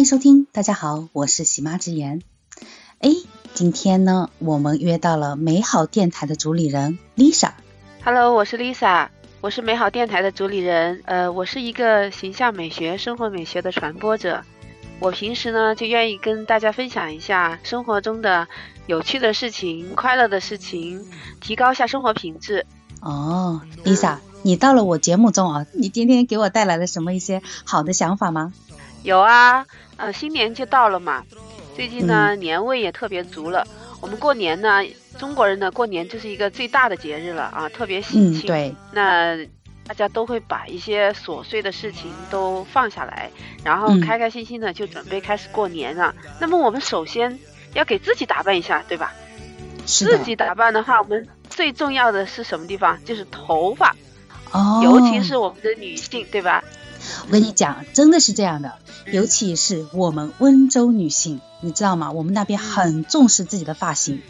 欢迎收听，大家好，我是喜妈之言。哎，今天呢，我们约到了美好电台的主理人 Lisa。Hello，我是 Lisa，我是美好电台的主理人。呃，我是一个形象美学、生活美学的传播者。我平时呢，就愿意跟大家分享一下生活中的有趣的事情、快乐的事情，提高一下生活品质。哦，Lisa，你到了我节目中啊，你今天给我带来了什么一些好的想法吗？有啊，呃，新年就到了嘛，最近呢年味也特别足了。我们过年呢，中国人呢过年就是一个最大的节日了啊，特别喜庆。对。那大家都会把一些琐碎的事情都放下来，然后开开心心的就准备开始过年了。那么我们首先要给自己打扮一下，对吧？自己打扮的话，我们最重要的是什么地方？就是头发。哦。尤其是我们的女性，对吧？我跟你讲，真的是这样的，尤其是我们温州女性，你知道吗？我们那边很重视自己的发型，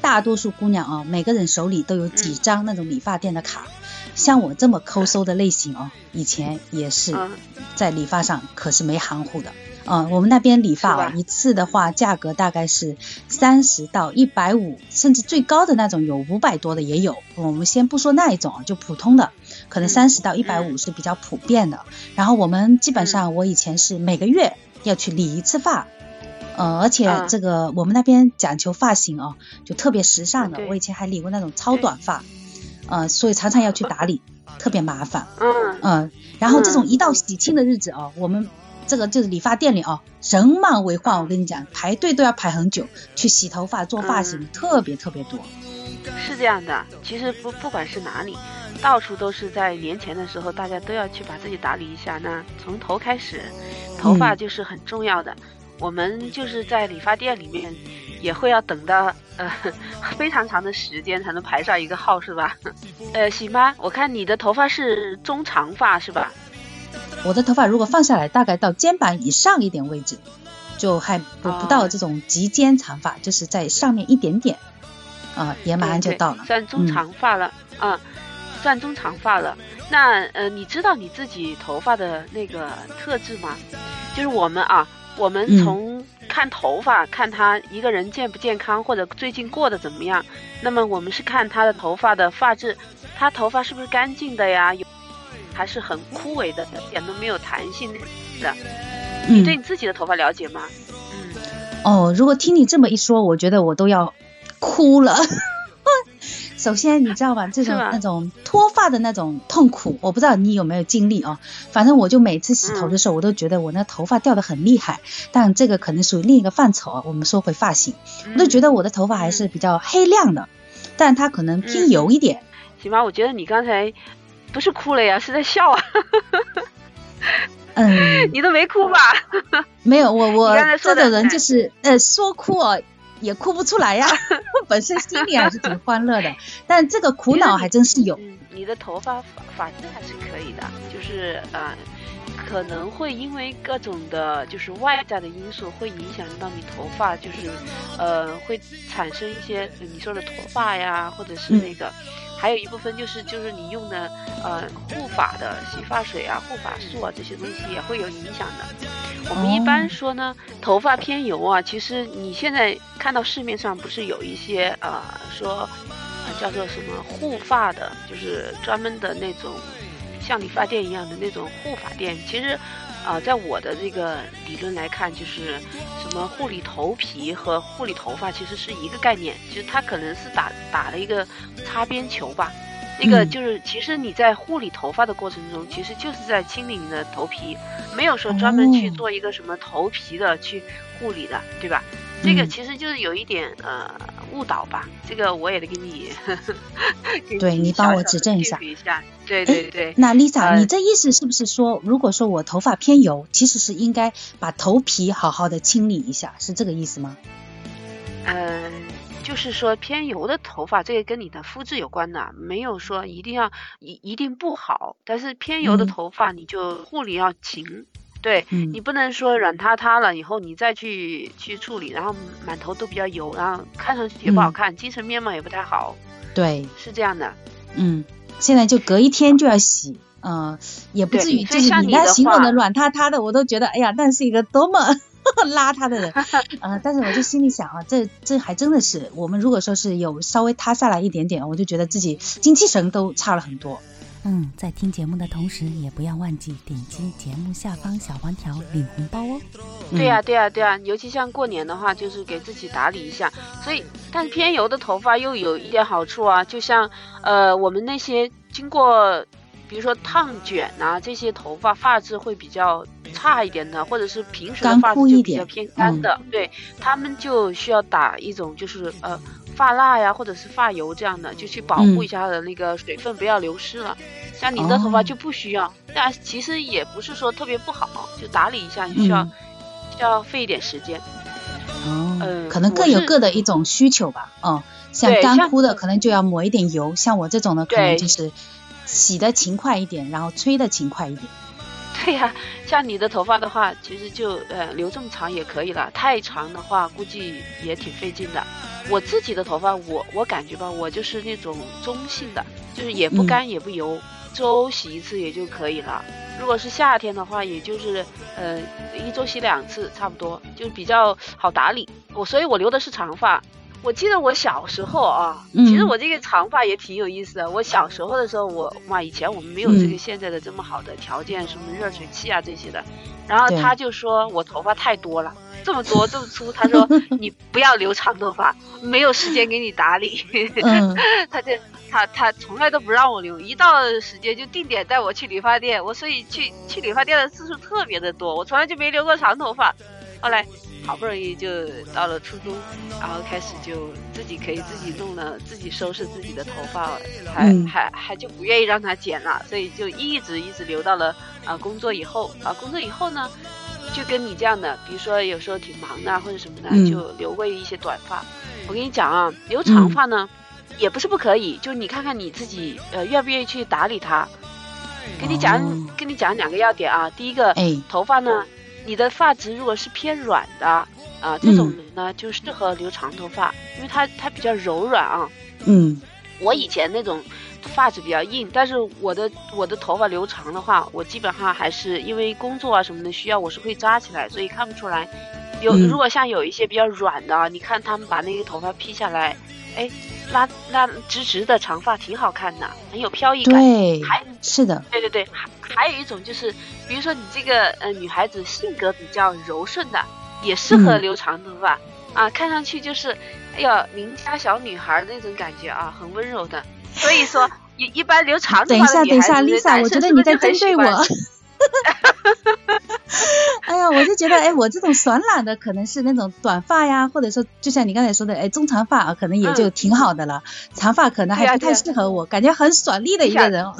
大多数姑娘啊，每个人手里都有几张那种理发店的卡。像我这么 抠搜的类型哦，以前也是在理发上可是没含糊的。嗯，我们那边理发啊，一次的话价格大概是三十到一百五，甚至最高的那种有五百多的也有。我们先不说那一种啊，就普通的，可能三十到一百五是比较普遍的。然后我们基本上，我以前是每个月要去理一次发，呃，而且这个我们那边讲求发型哦，就特别时尚的。我以前还理过那种超短发，呃，所以常常要去打理，特别麻烦。嗯嗯，然后这种一到喜庆的日子哦，我们。这个就是理发店里哦，人满为患。我跟你讲，排队都要排很久，去洗头发、做发型，特别特别多。是这样的，其实不不管是哪里，到处都是在年前的时候，大家都要去把自己打理一下。那从头开始，头发就是很重要的。我们就是在理发店里面，也会要等到呃非常长的时间才能排上一个号，是吧？呃，行吧，我看你的头发是中长发，是吧？我的头发如果放下来，大概到肩膀以上一点位置，就还不不到这种及肩长发，就是在上面一点点，啊，也马上就到了，算中长发了，啊，算中长发了。那呃，你知道你自己头发的那个特质吗？就是我们啊，我们从看头发，看他一个人健不健康，或者最近过得怎么样，那么我们是看他的头发的发质，他头发是不是干净的呀？有。还是很枯萎的，一点都没有弹性的。你对你自己的头发了解吗？嗯。哦，如果听你这么一说，我觉得我都要哭了。首先，你知道吧，这种那种脱发的那种痛苦，我不知道你有没有经历哦。反正我就每次洗头的时候，我都觉得我那头发掉的很厉害。但这个可能属于另一个范畴啊。我们说回发型，我都觉得我的头发还是比较黑亮的，但它可能偏油一点。行吧，我觉得你刚才。不是哭了呀，是在笑啊。嗯，你都没哭吧？没有，我我这种人就是呃说哭哦也哭不出来呀，本身心里还是挺欢乐的，但这个苦恼还真是有。你的头发发质还是可以的，就是呃可能会因为各种的，就是外在的因素会影响到你头发，就是呃会产生一些你说的脱发呀，或者是那个。还有一部分就是就是你用的呃护发的洗发水啊、护发素啊这些东西也会有影响的。我们一般说呢，头发偏油啊，其实你现在看到市面上不是有一些呃说叫做什么护发的，就是专门的那种像理发店一样的那种护发店，其实。啊，在我的这个理论来看，就是什么护理头皮和护理头发其实是一个概念，其实它可能是打打了一个擦边球吧。那个就是，其实你在护理头发的过程中，其实就是在清理你的头皮，没有说专门去做一个什么头皮的去护理的，对吧？这个其实就是有一点呃误导吧。这个我也得给你，对你帮我指正一下。对对对。那 Lisa，你这意思是不是说，如果说我头发偏油，其实是应该把头皮好好的清理一下，是这个意思吗？嗯。就是说偏油的头发，这个跟你的肤质有关的，没有说一定要一一定不好。但是偏油的头发，你就护理要勤，对你不能说软塌塌了以后你再去去处理，然后满头都比较油，然后看上去也不好看，精神面貌也不太好。对，是这样的。嗯，现在就隔一天就要洗，嗯，也不至于就是你那形容的软塌塌的，我都觉得哎呀，那是一个多么。邋遢的人，呃，但是我就心里想啊，这这还真的是，我们如果说是有稍微塌下来一点点，我就觉得自己精气神都差了很多。嗯，在听节目的同时，也不要忘记点击节目下方小黄条领红包哦。对呀，对呀，对呀，尤其像过年的话，就是给自己打理一下。所以，但是偏油的头发又有一点好处啊，就像呃，我们那些经过。比如说烫卷啊，这些头发发质会比较差一点的，或者是平时的发质就比较偏干的，对他们就需要打一种就是呃发蜡呀，或者是发油这样的，就去保护一下它的那个水分不要流失了。像你的头发就不需要，但其实也不是说特别不好，就打理一下需要需要费一点时间。哦，嗯，可能各有各的一种需求吧。哦，像干枯的可能就要抹一点油，像我这种的可能就是。洗的勤快一点，然后吹的勤快一点。对呀，像你的头发的话，其实就呃留这么长也可以了。太长的话，估计也挺费劲的。我自己的头发，我我感觉吧，我就是那种中性的，就是也不干也不油，周洗一次也就可以了。如果是夏天的话，也就是呃一周洗两次，差不多，就比较好打理。我所以，我留的是长发。我记得我小时候啊，其实我这个长发也挺有意思的。我小时候的时候，我哇，以前我们没有这个现在的这么好的条件，什么热水器啊这些的。然后他就说我头发太多了，这么多这么粗，他说 你不要留长头发，没有时间给你打理。他就他他从来都不让我留，一到时间就定点带我去理发店。我所以去去理发店的次数特别的多，我从来就没留过长头发。后来。好不容易就到了初中，然后开始就自己可以自己弄了，自己收拾自己的头发，还还还就不愿意让他剪了，所以就一直一直留到了啊工作以后啊工作以后呢，就跟你这样的，比如说有时候挺忙的或者什么的，就留过一些短发。我跟你讲啊，留长发呢也不是不可以，就你看看你自己呃愿不愿意去打理它。跟你讲，跟你讲两个要点啊，第一个，头发呢。你的发质如果是偏软的啊，这种人呢就适合留长头发，因为它它比较柔软啊。嗯，我以前那种发质比较硬，但是我的我的头发留长的话，我基本上还是因为工作啊什么的需要，我是会扎起来，所以看不出来。有如果像有一些比较软的，你看他们把那个头发披下来，哎，拉拉直直的长发挺好看的，很有飘逸感。对，还是的。对对对。还还有一种就是，比如说你这个呃女孩子性格比较柔顺的，也适合留长头发啊，看上去就是哎呀邻家小女孩那种感觉啊，很温柔的。所以说一一般留长头发的女孩子，等一下，等一下，Lisa，我觉得你在针对我。我就觉得哎，我这种爽懒的可能是那种短发呀，或者说就像你刚才说的哎，中长发啊，可能也就挺好的了。长发可能还不太适合我，感觉很爽利的一个人。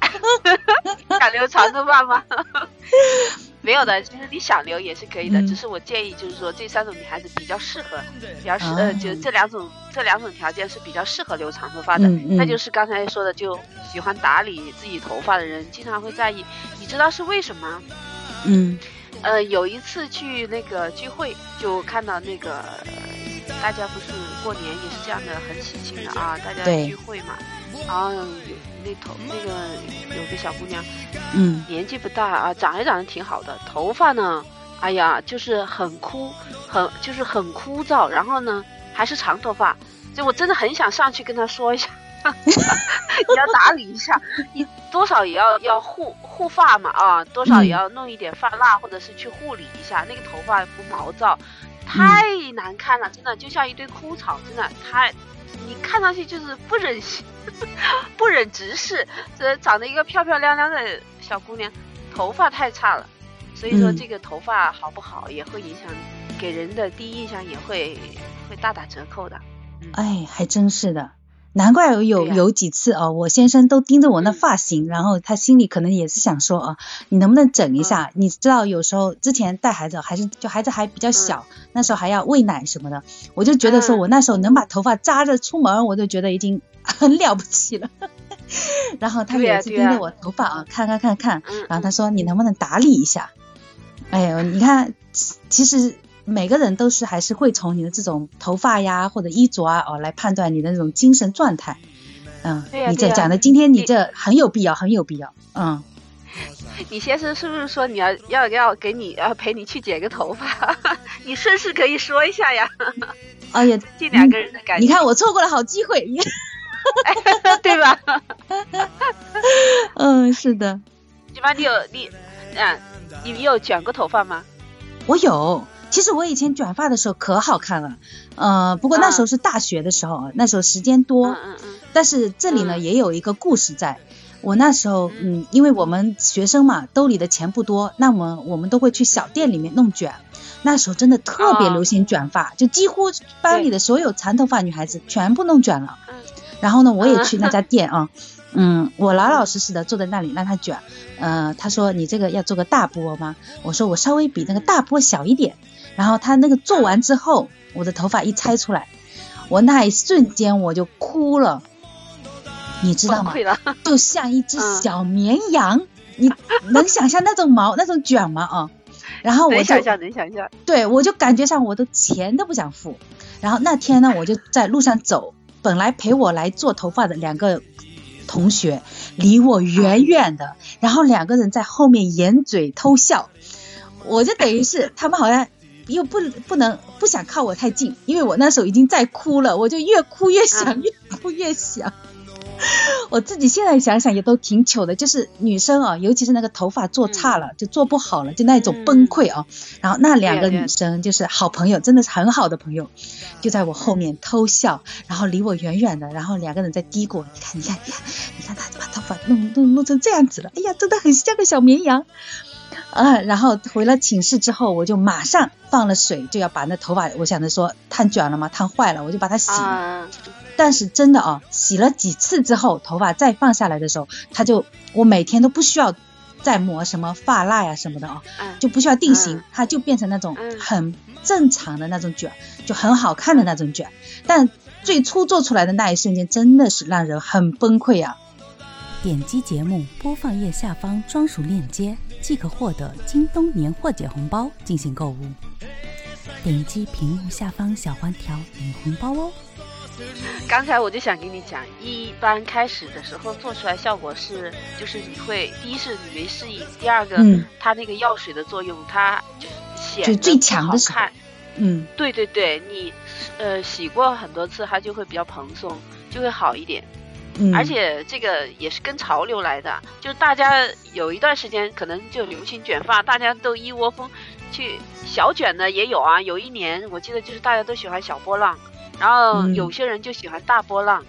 想留长头发吗？没有的，其实你想留也是可以的，只是我建议就是说这三种女孩子比较适合，比较适呃，就这两种这两种条件是比较适合留长头发的。那就是刚才说的，就喜欢打理自己头发的人，经常会在意。你知道是为什么？嗯，呃，有一次去那个聚会，就看到那个大家不是过年也是这样的，很喜庆的啊，大家聚会嘛，然后有。那头那个有个小姑娘，嗯，年纪不大啊，长也长得挺好的，头发呢，哎呀，就是很枯，很就是很枯燥，然后呢还是长头发，就我真的很想上去跟她说一下，你 要打理一下，你多少也要要护护发嘛啊，多少也要弄一点发蜡或者是去护理一下，那个头发不毛躁，太难看了，真的就像一堆枯草，真的太。你看上去就是不忍心，不忍直视，这长得一个漂漂亮亮的小姑娘，头发太差了，所以说这个头发好不好也会影响给人的第一印象，也会会大打折扣的。哎，还真是的。难怪有有几次哦，我先生都盯着我那发型，然后他心里可能也是想说啊，你能不能整一下？你知道有时候之前带孩子还是就孩子还比较小，那时候还要喂奶什么的，我就觉得说我那时候能把头发扎着出门，我就觉得已经很 了不起了。然后他有一次盯着我头发啊，看看看看，然后他说你能不能打理一下？哎呦，你看，其实。每个人都是还是会从你的这种头发呀或者衣着啊哦来判断你的那种精神状态，嗯，你这讲的今天你这很有必要，很有必要，嗯。你先生是不是说你要要要给你要陪你去剪个头发？你顺势可以说一下呀。哎呀，这两个人的感觉，你看我错过了好机会，对吧？嗯，是的。你妈你有你，嗯，你有卷过头发吗？我有。其实我以前卷发的时候可好看了，呃，不过那时候是大学的时候，那时候时间多。嗯嗯嗯。但是这里呢也有一个故事在。我那时候，嗯，因为我们学生嘛，兜里的钱不多，那么我们都会去小店里面弄卷。那时候真的特别流行卷发，就几乎班里的所有长头发女孩子全部弄卷了。然后呢，我也去那家店啊，嗯，我老老实实的坐在那里让他卷。呃，他说你这个要做个大波吗？我说我稍微比那个大波小一点。然后他那个做完之后，我的头发一拆出来，我那一瞬间我就哭了。你知道吗？就像一只小绵羊，你能想象那种毛 那种卷吗？啊，然后我想象，能想象。对，我就感觉上我的钱都不想付。然后那天呢，我就在路上走，本来陪我来做头发的两个同学离我远远的，然后两个人在后面掩嘴偷笑，我就等于是他们好像又不不能不想靠我太近，因为我那时候已经在哭了，我就越哭越想，越哭越想。我自己现在想想也都挺糗的，就是女生啊，尤其是那个头发做差了，就做不好了，就那种崩溃啊。然后那两个女生就是好朋友，真的是很好的朋友，就在我后面偷笑，然后离我远远的，然后两个人在嘀咕：“你看，你看，你看，你看他把头发弄弄弄成这样子了，哎呀，真的很像个小绵羊。”啊，然后回了寝室之后，我就马上放了水，就要把那头发，我想着说烫卷了嘛，烫坏了，我就把它洗了。但是真的啊，洗了几次之后，头发再放下来的时候，它就我每天都不需要再抹什么发蜡呀什么的啊，就不需要定型，它就变成那种很正常的那种卷，就很好看的那种卷。但最初做出来的那一瞬间，真的是让人很崩溃啊！点击节目播放页下方专属链接，即可获得京东年货节红包进行购物。点击屏幕下方小黄条领红包哦。刚才我就想跟你讲，一般开始的时候做出来效果是，就是你会第一是你没适应，第二个它那个药水的作用，它显得最强的看。嗯，对对对，你呃洗过很多次，它就会比较蓬松，就会好一点。而且这个也是跟潮流来的，就大家有一段时间可能就流行卷发，大家都一窝蜂去小卷的也有啊。有一年我记得就是大家都喜欢小波浪，然后有些人就喜欢大波浪。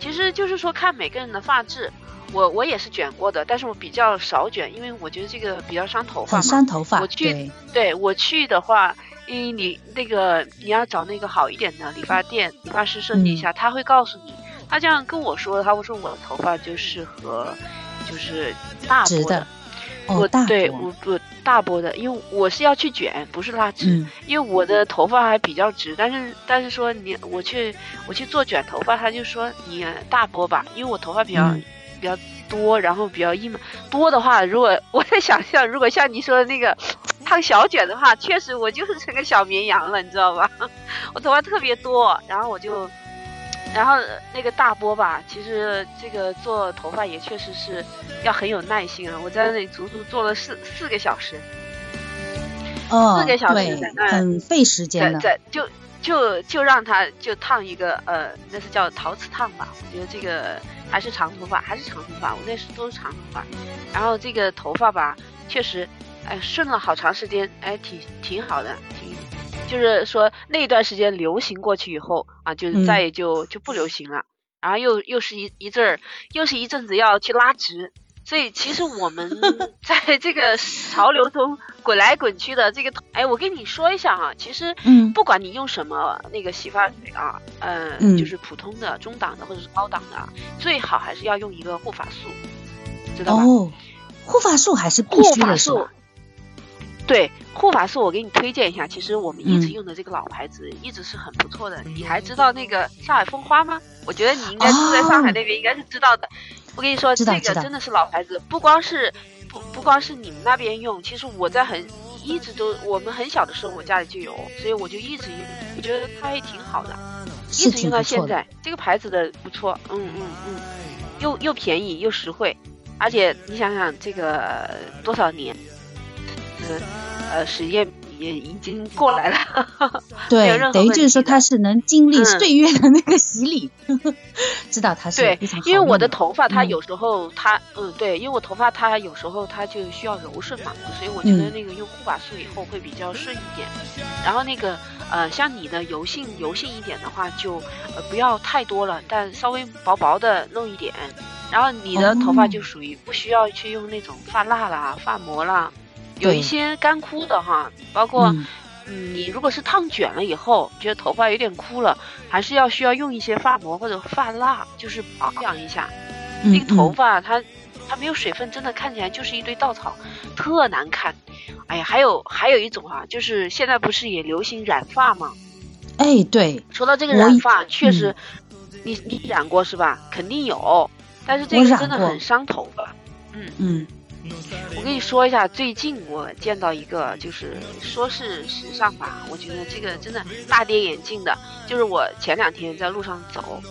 其实就是说看每个人的发质，我我也是卷过的，但是我比较少卷，因为我觉得这个比较伤头发嘛。伤头发。我去，对我去的话，因为你那个你要找那个好一点的理发店，理发师设计一下，他会告诉你。他这样跟我说，他会说我的头发就适合，就是大波的，我对我不大波的，因为我是要去卷，不是拉直，因为我的头发还比较直，但是但是说你我去我去做卷头发，他就说你大波吧，因为我头发比较比较多，然后比较硬嘛，多的话，如果 我在想象，如果像你说的那个烫小卷的话，确实我就是成个小绵羊了，你知道吧？我头发特别多，然后我就。然后那个大波吧，其实这个做头发也确实是要很有耐心啊！我在那里足足做了四四个小时，哦，四个小时在那很费时间的，在就就就让他就烫一个呃，那是叫陶瓷烫吧？我觉得这个还是长头发，还是长头发，我那时都是长头发。然后这个头发吧，确实哎顺了好长时间，哎挺挺好的，挺。就是说那段时间流行过去以后啊，就再也就就不流行了。然后又又是一一阵儿，又是一阵子要去拉直。所以其实我们 在这个潮流中滚来滚去的这个，哎，我跟你说一下哈，其实嗯不管你用什么那个洗发水啊，嗯，就是普通的、中档的或者是高档的，最好还是要用一个护发素，知道吧？哦，护发素还是必须的是吧？对护发素，我给你推荐一下。其实我们一直用的这个老牌子，一直是很不错的。你还知道那个上海风花吗？我觉得你应该住在上海那边，应该是知道的。我跟你说，这个真的是老牌子，不光是不不光是你们那边用，其实我在很一直都，我们很小的时候我家里就有，所以我就一直用，我觉得它也挺好的，一直用到现在。这个牌子的不错，嗯嗯嗯，又又便宜又实惠，而且你想想这个多少年。呃，实验也已经过来了。对，等于就是说他是能经历岁月的那个洗礼，知道他是对，因为我的头发它有时候它嗯对，因为我头发它有时候它就需要柔顺嘛，所以我觉得那个用护发素以后会比较顺一点。然后那个呃像你的油性油性一点的话就呃不要太多了，但稍微薄薄的弄一点。然后你的头发就属于不需要去用那种发蜡啦、发膜啦，有一些干枯的哈，包括嗯，你如果是烫卷了以后，觉得头发有点枯了，还是要需要用一些发膜或者发蜡，就是保养一下。那个头发它它没有水分，真的看起来就是一堆稻草，特难看。哎呀，还有还有一种啊，就是现在不是也流行染发吗？哎，对，说到这个染发，确实，你你染过是吧？肯定有。但是这个真的很伤头发，嗯嗯，我跟你说一下，最近我见到一个，就是说是时尚吧，我觉得这个真的大跌眼镜的，就是我前两天在路上走，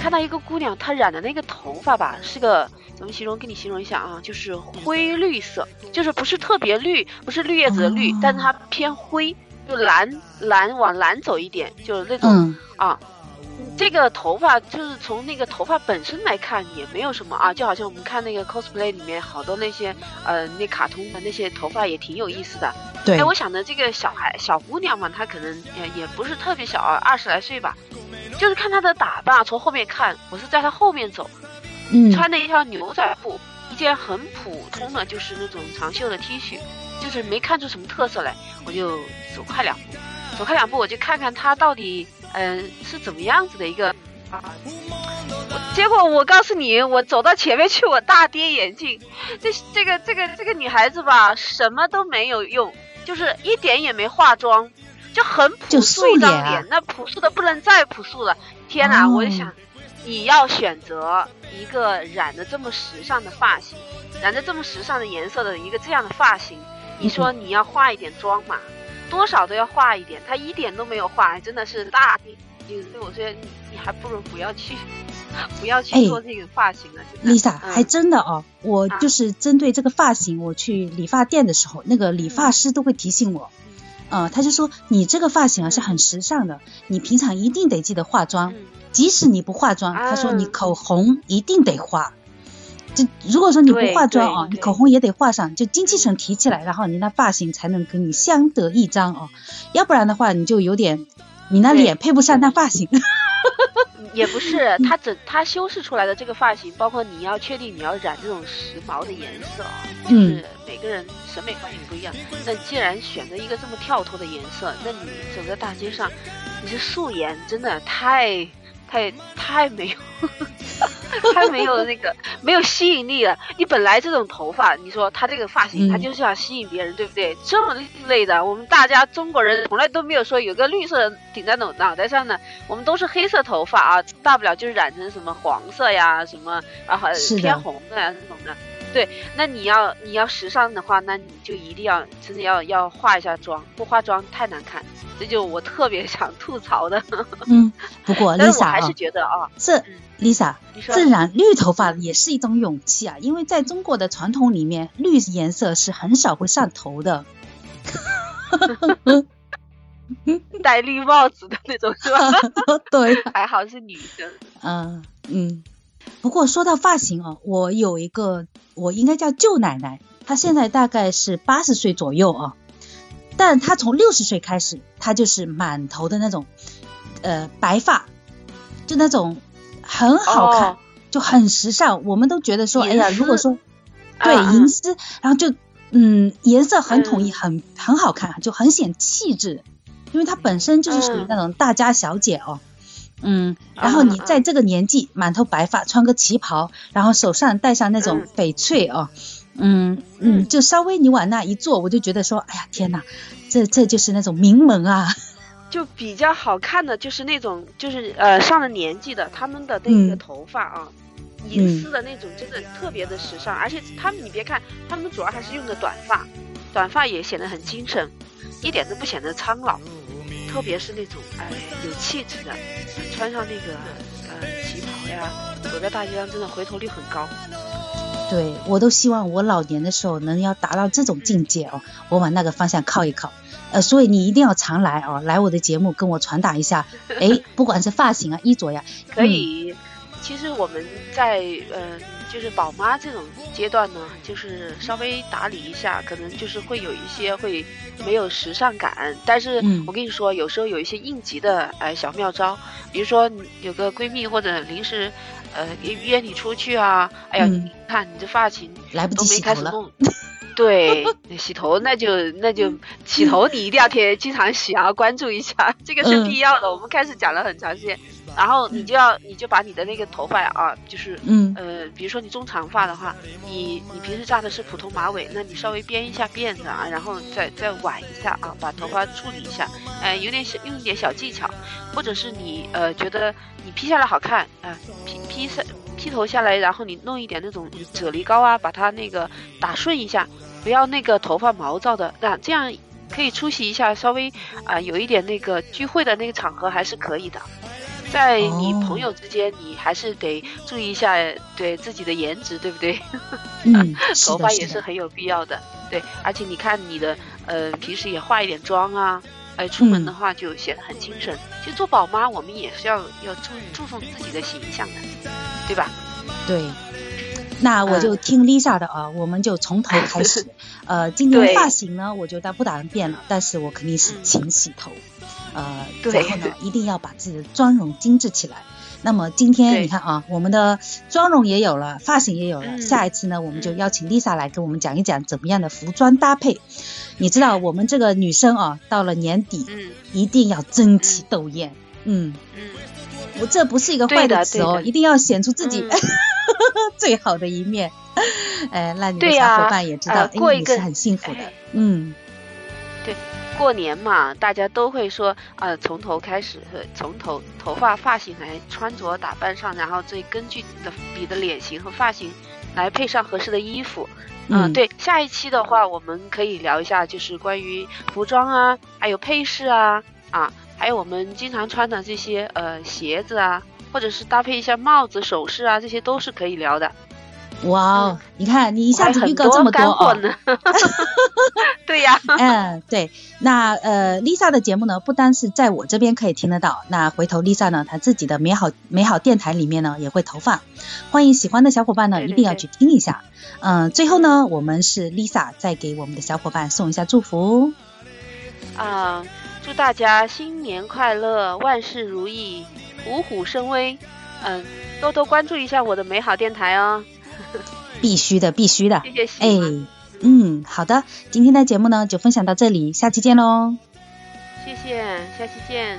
看到一个姑娘，她染的那个头发吧，是个怎么形容？给你形容一下啊，就是灰绿色，就是不是特别绿，不是绿叶子的绿，但是它偏灰，就蓝蓝往蓝走一点，就是那种啊。这个头发就是从那个头发本身来看也没有什么啊，就好像我们看那个 cosplay 里面好多那些呃那卡通的那些头发也挺有意思的。对。哎，我想的这个小孩小姑娘嘛，她可能也也不是特别小，二十来岁吧。就是看她的打扮，从后面看，我是在她后面走，嗯，穿的一条牛仔裤，一件很普通的就是那种长袖的 T 恤，就是没看出什么特色来，我就走快两步，走快两步我就看看她到底。嗯，是怎么样子的一个？啊结果我告诉你，我走到前面去，我大跌眼镜。这这个这个这个女孩子吧，什么都没有用，就是一点也没化妆，就很朴素一张脸，那朴素的不能再朴素了。天哪！我就想，你要选择一个染的这么时尚的发型，染的这么时尚的颜色的一个这样的发型，你说你要化一点妆嘛？多少都要化一点，他一点都没有化，真的是大跌眼镜。我觉得你你还不如不要去，不要去做这个发型了。Lisa，还真的哦，我就是针对这个发型，我去理发店的时候，那个理发师都会提醒我，呃，他就说你这个发型啊是很时尚的，你平常一定得记得化妆，即使你不化妆，他说你口红一定得画。就如果说你不化妆啊，你口红也得画上，就精气神提起来，然后你那发型才能跟你相得益彰哦。要不然的话，你就有点，你那脸配不上那发型。也不是，他整他修饰出来的这个发型，包括你要确定你要染这种时髦的颜色啊，就是每个人审美观也不一样。那既然选择一个这么跳脱的颜色，那你走在大街上，你是素颜，真的太。太太没有，太没有那个没有吸引力了。你本来这种头发，你说他这个发型，他就是想吸引别人，对不对？这么另类的，我们大家中国人从来都没有说有个绿色顶在脑脑袋上的，我们都是黑色头发啊，大不了就是染成什么黄色呀，什么啊偏红的呀这种的。对，那你要你要时尚的话，那你就一定要真的要要化一下妆，不化妆太难看。这就我特别 想吐槽的。嗯，不过 Lisa 还是觉得啊，这 Lisa 自染绿头发也是一种勇气啊，因为在中国的传统里面，绿颜色是很少会上头的。戴绿帽子的那种是吧？对，还好是女生。嗯嗯。不过说到发型哦，我有一个，我应该叫舅奶奶，她现在大概是八十岁左右啊，但她从六十岁开始，她就是满头的那种，呃，白发，就那种很好看，就很时尚。我们都觉得说，哎呀，如果说对银丝，然后就嗯，颜色很统一，很很好看，就很显气质，因为她本身就是属于那种大家小姐哦。嗯，然后你在这个年纪满头白发，穿个旗袍，然后手上戴上那种翡翠哦，嗯嗯，就稍微你往那一坐，我就觉得说，哎呀天哪，这这就是那种名门啊，就比较好看的就是那种就是呃上了年纪的他们的那个头发啊，银丝的那种真的特别的时尚，而且他们你别看他们主要还是用的短发，短发也显得很精神，一点都不显得苍老。特别是那种哎有气质的，穿上那个呃旗袍呀，走在大街上真的回头率很高。对我都希望我老年的时候能要达到这种境界哦，我往那个方向靠一靠。呃，所以你一定要常来哦，来我的节目跟我传达一下，哎，不管是发型啊、衣着呀，可以。其实我们在呃，就是宝妈这种阶段呢，就是稍微打理一下，可能就是会有一些会没有时尚感。但是我跟你说，有时候有一些应急的哎小妙招，比如说有个闺蜜或者临时呃约你出去啊，哎呀，你看你这发型来不及洗头了。对，洗头那就那就洗头，你一定要贴经常洗啊，关注一下，这个是必要的。我们开始讲了很长时间，然后你就要你就把你的那个头发啊，就是嗯呃，比如说你中长发的话，你你平时扎的是普通马尾，那你稍微编一下辫子啊，然后再再挽一下啊，把头发处理一下，哎，有点小用一点小技巧，或者是你呃觉得你披下来好看啊，披披下。披头下来，然后你弄一点那种啫喱膏啊，把它那个打顺一下，不要那个头发毛躁的，那这样可以出席一下，稍微啊有一点那个聚会的那个场合还是可以的。在你朋友之间，你还是得注意一下对自己的颜值，对不对？嗯，头发也是很有必要的。对，而且你看你的呃平时也化一点妆啊，哎出门的话就显得很精神。其实做宝妈，我们也是要要注注重自己的形象的。对吧？对，那我就听 Lisa 的啊，我们就从头开始。呃，今天发型呢，我就打不打算变了，但是我肯定是勤洗头，呃，然后呢，一定要把自己的妆容精致起来。那么今天你看啊，我们的妆容也有了，发型也有了，下一次呢，我们就邀请 Lisa 来跟我们讲一讲怎么样的服装搭配。你知道我们这个女生啊，到了年底，嗯，一定要争奇斗艳，嗯。嗯。我这不是一个坏的词哦，一定要显出自己 最好的一面。哎，那你的小伙伴也知道，过一个是很幸福的。嗯，对，过年嘛，大家都会说啊，从头开始，从头头发发型来穿着打扮上，然后再根据你的你的脸型和发型来配上合适的衣服。嗯，对，下一期的话，我们可以聊一下，就是关于服装啊，还有配饰啊，啊。还有我们经常穿的这些呃鞋子啊，或者是搭配一下帽子、首饰啊，这些都是可以聊的。哇哦，你看你一下子预告这么多哦。对呀。嗯，对。那呃，Lisa 的节目呢，不单是在我这边可以听得到，那回头 Lisa 呢，她自己的美好美好电台里面呢也会投放，欢迎喜欢的小伙伴呢一定要去听一下。嗯，最后呢，我们是 Lisa 再给我们的小伙伴送一下祝福。啊。祝大家新年快乐，万事如意，虎虎生威。嗯，多多关注一下我的美好电台哦。必须的，必须的。谢谢。哎，嗯，好的，今天的节目呢就分享到这里，下期见喽。谢谢，下期见。